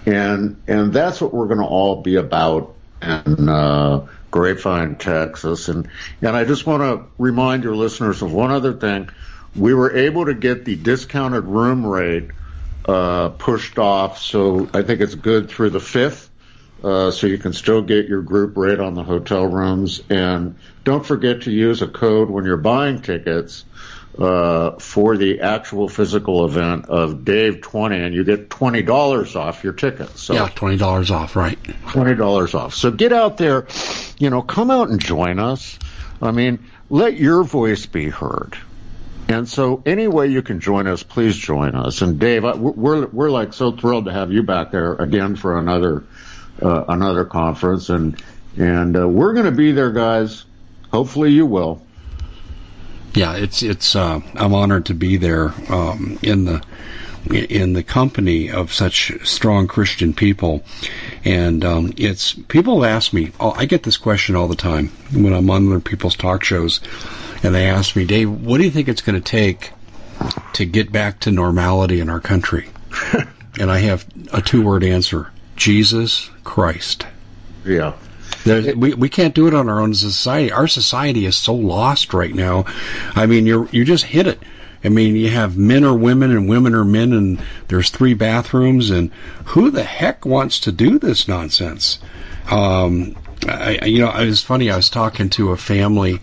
and and that's what we're going to all be about in uh, Grapevine, Texas. And and I just want to remind your listeners of one other thing. We were able to get the discounted room rate uh, pushed off, so I think it's good through the fifth. Uh, so you can still get your group rate on the hotel rooms, and don't forget to use a code when you're buying tickets uh, for the actual physical event of Dave 20 and you get $20 off your ticket. So yeah, $20 off, right. $20 off. So get out there, you know, come out and join us. I mean, let your voice be heard. And so, any way you can join us, please join us. And Dave, we're we're like so thrilled to have you back there again for another uh, another conference, and and uh, we're going to be there, guys. Hopefully, you will. Yeah, it's it's. Uh, I'm honored to be there um, in the in the company of such strong Christian people, and um, it's people ask me. Oh, I get this question all the time when I'm on other people's talk shows and they ask me, Dave, what do you think it's going to take to get back to normality in our country? and I have a two word answer Jesus Christ. Yeah. we we can't do it on our own society. Our society is so lost right now. I mean, you you just hit it. I mean, you have men or women and women or men, and there's three bathrooms, and who the heck wants to do this nonsense? Um, I, you know, it was funny. I was talking to a family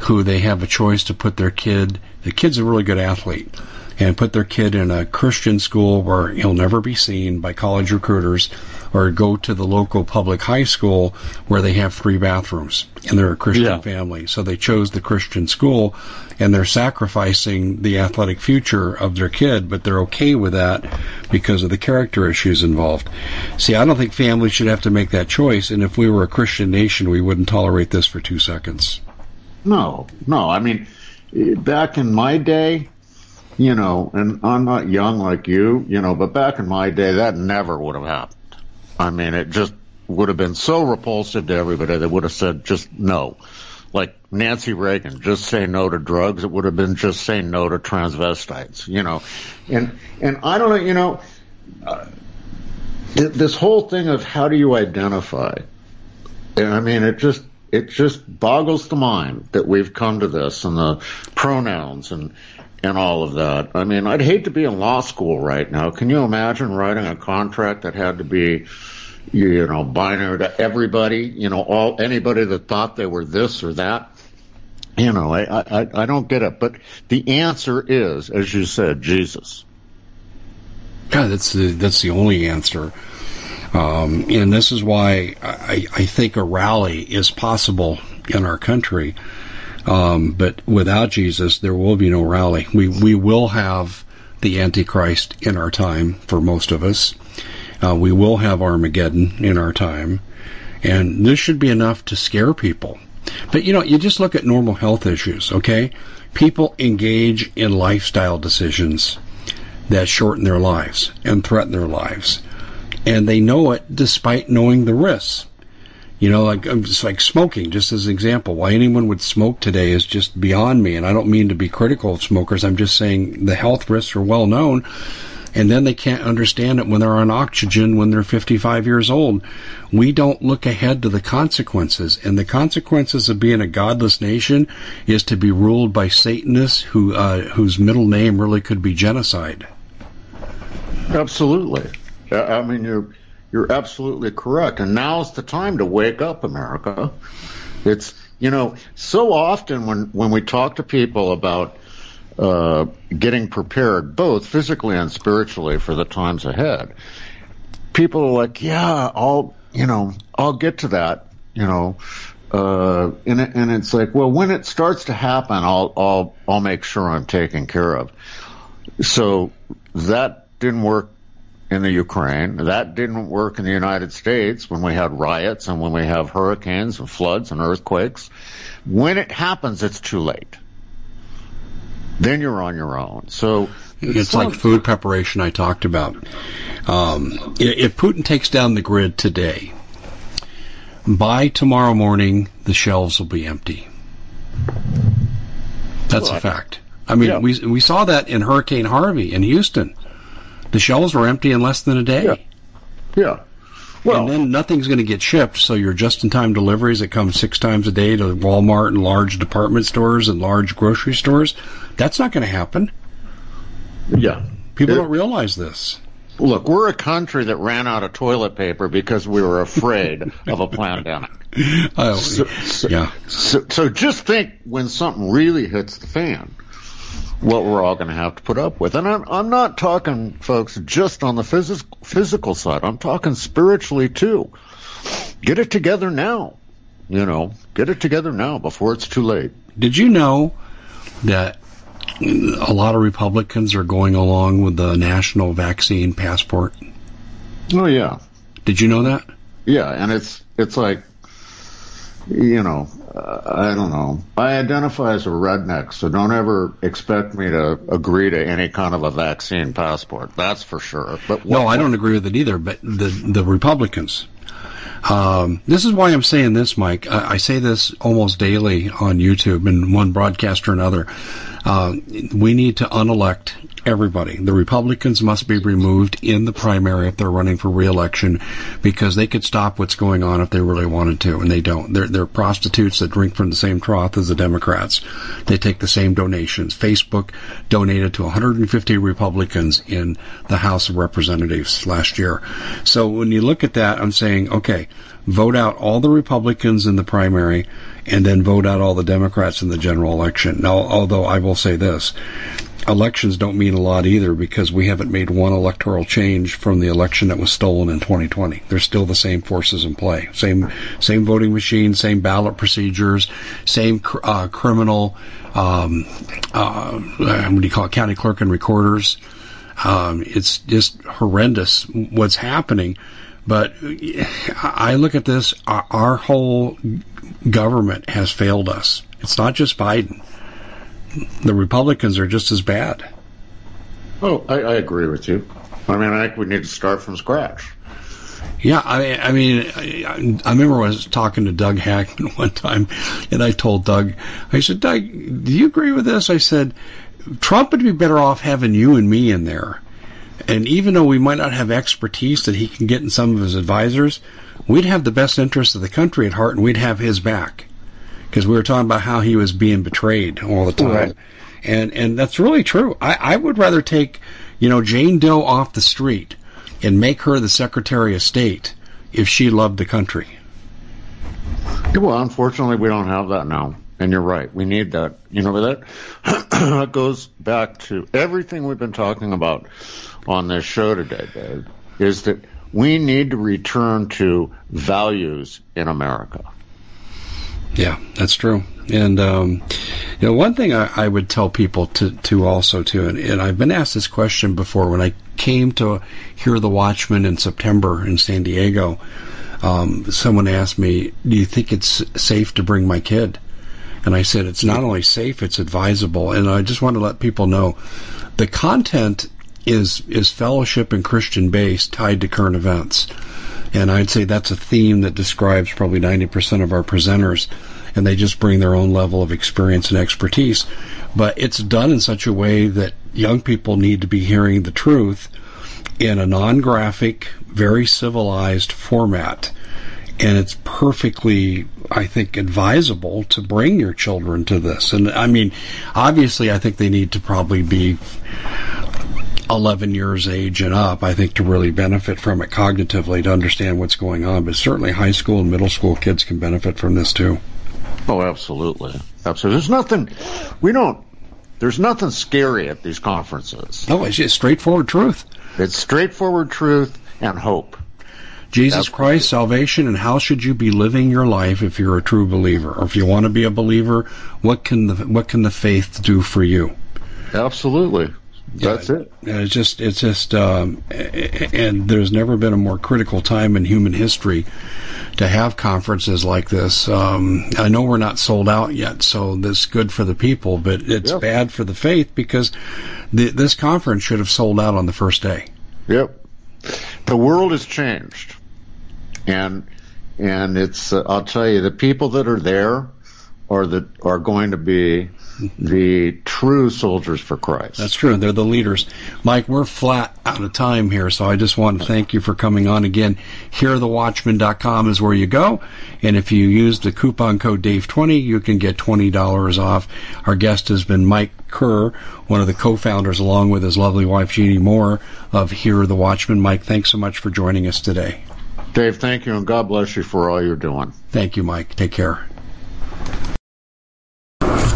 who they have a choice to put their kid, the kid's a really good athlete, and put their kid in a Christian school where he'll never be seen by college recruiters, or go to the local public high school where they have three bathrooms and they're a Christian yeah. family. So they chose the Christian school and they're sacrificing the athletic future of their kid, but they're okay with that because of the character issues involved. See, I don't think families should have to make that choice, and if we were a Christian nation, we wouldn't tolerate this for two seconds. No, no. I mean, back in my day, you know, and I'm not young like you, you know, but back in my day, that never would have happened. I mean, it just would have been so repulsive to everybody. They would have said just no. Like Nancy Reagan, just say no to drugs. It would have been just say no to transvestites, you know. And, and I don't know, you know, uh, this whole thing of how do you identify? I mean, it just, it just boggles the mind that we've come to this and the pronouns and and all of that. I mean, I'd hate to be in law school right now. Can you imagine writing a contract that had to be you know binary to everybody, you know, all anybody that thought they were this or that? You know, I I I don't get it, but the answer is as you said, Jesus. Yeah, that's the that's the only answer. Um, and this is why I, I, think a rally is possible in our country. Um, but without Jesus, there will be no rally. We we will have the Antichrist in our time for most of us. Uh, we will have Armageddon in our time, and this should be enough to scare people. But you know, you just look at normal health issues. Okay, people engage in lifestyle decisions that shorten their lives and threaten their lives and they know it despite knowing the risks. You know, like just like smoking, just as an example. Why anyone would smoke today is just beyond me, and I don't mean to be critical of smokers. I'm just saying the health risks are well known, and then they can't understand it when they're on oxygen when they're 55 years old. We don't look ahead to the consequences, and the consequences of being a godless nation is to be ruled by Satanists who uh, whose middle name really could be genocide. Absolutely. I mean, you're you're absolutely correct. And now's the time to wake up, America. It's you know so often when when we talk to people about uh, getting prepared, both physically and spiritually, for the times ahead, people are like, "Yeah, I'll you know I'll get to that." You know, uh, and, and it's like, well, when it starts to happen, I'll I'll I'll make sure I'm taken care of. So that didn't work in the Ukraine. That didn't work in the United States when we had riots and when we have hurricanes and floods and earthquakes. When it happens, it's too late. Then you're on your own. So it's, like food preparation I talked about. Um, if Putin takes down the grid today, by tomorrow morning the shelves will be empty. That's a fact. I mean, yeah. we we saw that in Hurricane Harvey in Houston. The shelves were empty in less than a day. Yeah. yeah. Well, and then nothing's going to get shipped, so your just-in-time deliveries that come six times a day to Walmart and large department stores and large grocery stores, that's not going to happen. Yeah. People it, don't realize this. Look, we're a country that ran out of toilet paper because we were afraid of a pandemic. Oh, so, so, yeah. So, so just think when something really hits the fan. What we're all going to have to put up with. And I'm, I'm not talking, folks, just on the phys- physical side. I'm talking spiritually too. Get it together now. You know, get it together now before it's too late. Did you know that a lot of Republicans are going along with the national vaccine passport? Oh yeah. Did you know that? Yeah, and it's it's like you know, uh, I don't know. I identify as a redneck, so don't ever expect me to agree to any kind of a vaccine passport. That's for sure. But what, no, I don't agree with it either. But the the Republicans. Um, this is why I'm saying this, Mike. I, I say this almost daily on YouTube and one broadcaster another. Uh, we need to unelect everybody. The Republicans must be removed in the primary if they're running for reelection because they could stop what's going on if they really wanted to, and they don't. They're, they're prostitutes that drink from the same trough as the Democrats. They take the same donations. Facebook donated to 150 Republicans in the House of Representatives last year. So when you look at that, I'm saying, okay, vote out all the Republicans in the primary and then vote out all the Democrats in the general election. Now, although I will say this, elections don't mean a lot either because we haven't made one electoral change from the election that was stolen in 2020. There's still the same forces in play, same same voting machines, same ballot procedures, same uh, criminal. Um, uh, what do you call it? County clerk and recorders. Um, it's just horrendous what's happening. But I look at this, our whole government has failed us. It's not just Biden. The Republicans are just as bad. Oh, I, I agree with you. I mean, I think we need to start from scratch. Yeah, I, I mean, I, I remember I was talking to Doug Hagmann one time, and I told Doug, I said, Doug, do you agree with this? I said, Trump would be better off having you and me in there and even though we might not have expertise that he can get in some of his advisors, we'd have the best interest of the country at heart and we'd have his back. Because we were talking about how he was being betrayed all the time. Right. And, and that's really true. I, I would rather take, you know, Jane Doe off the street and make her the Secretary of State if she loved the country. Well, unfortunately, we don't have that now. And you're right. We need that. You know, that goes back to everything we've been talking about on this show today, Dave, is that we need to return to values in America. Yeah, that's true. And um, you know, one thing I, I, would tell people to to also too, and, and, I've been asked this question before when I came to hear the Watchman in September in San Diego. Um, someone asked me, "Do you think it's safe to bring my kid?" And I said, "It's not only safe; it's advisable." And I just want to let people know the content is is fellowship and Christian based tied to current events. And I'd say that's a theme that describes probably 90% of our presenters, and they just bring their own level of experience and expertise. But it's done in such a way that young people need to be hearing the truth in a non graphic, very civilized format. And it's perfectly, I think, advisable to bring your children to this. And I mean, obviously, I think they need to probably be 11 years age and up, I think, to really benefit from it cognitively to understand what's going on. But certainly high school and middle school kids can benefit from this too. Oh, absolutely. Absolutely. There's nothing, we don't, there's nothing scary at these conferences. No, it's just straightforward truth. It's straightforward truth and hope. Jesus Absolutely. Christ, salvation, and how should you be living your life if you're a true believer, or if you want to be a believer? What can the what can the faith do for you? Absolutely. That's it. It's just, it's just, um, and there's never been a more critical time in human history to have conferences like this. Um, I know we're not sold out yet, so that's good for the people, but it's yep. bad for the faith because the, this conference should have sold out on the first day. Yep. The world has changed, and and it's. Uh, I'll tell you, the people that are there are that are going to be the true soldiers for Christ. That's true. They're the leaders. Mike, we're flat out of time here, so I just want to thank you for coming on again. HearTheWatchman.com is where you go. And if you use the coupon code Dave20, you can get $20 off. Our guest has been Mike Kerr, one of the co-founders, along with his lovely wife, Jeannie Moore, of Hear the Watchman. Mike, thanks so much for joining us today. Dave, thank you, and God bless you for all you're doing. Thank you, Mike. Take care.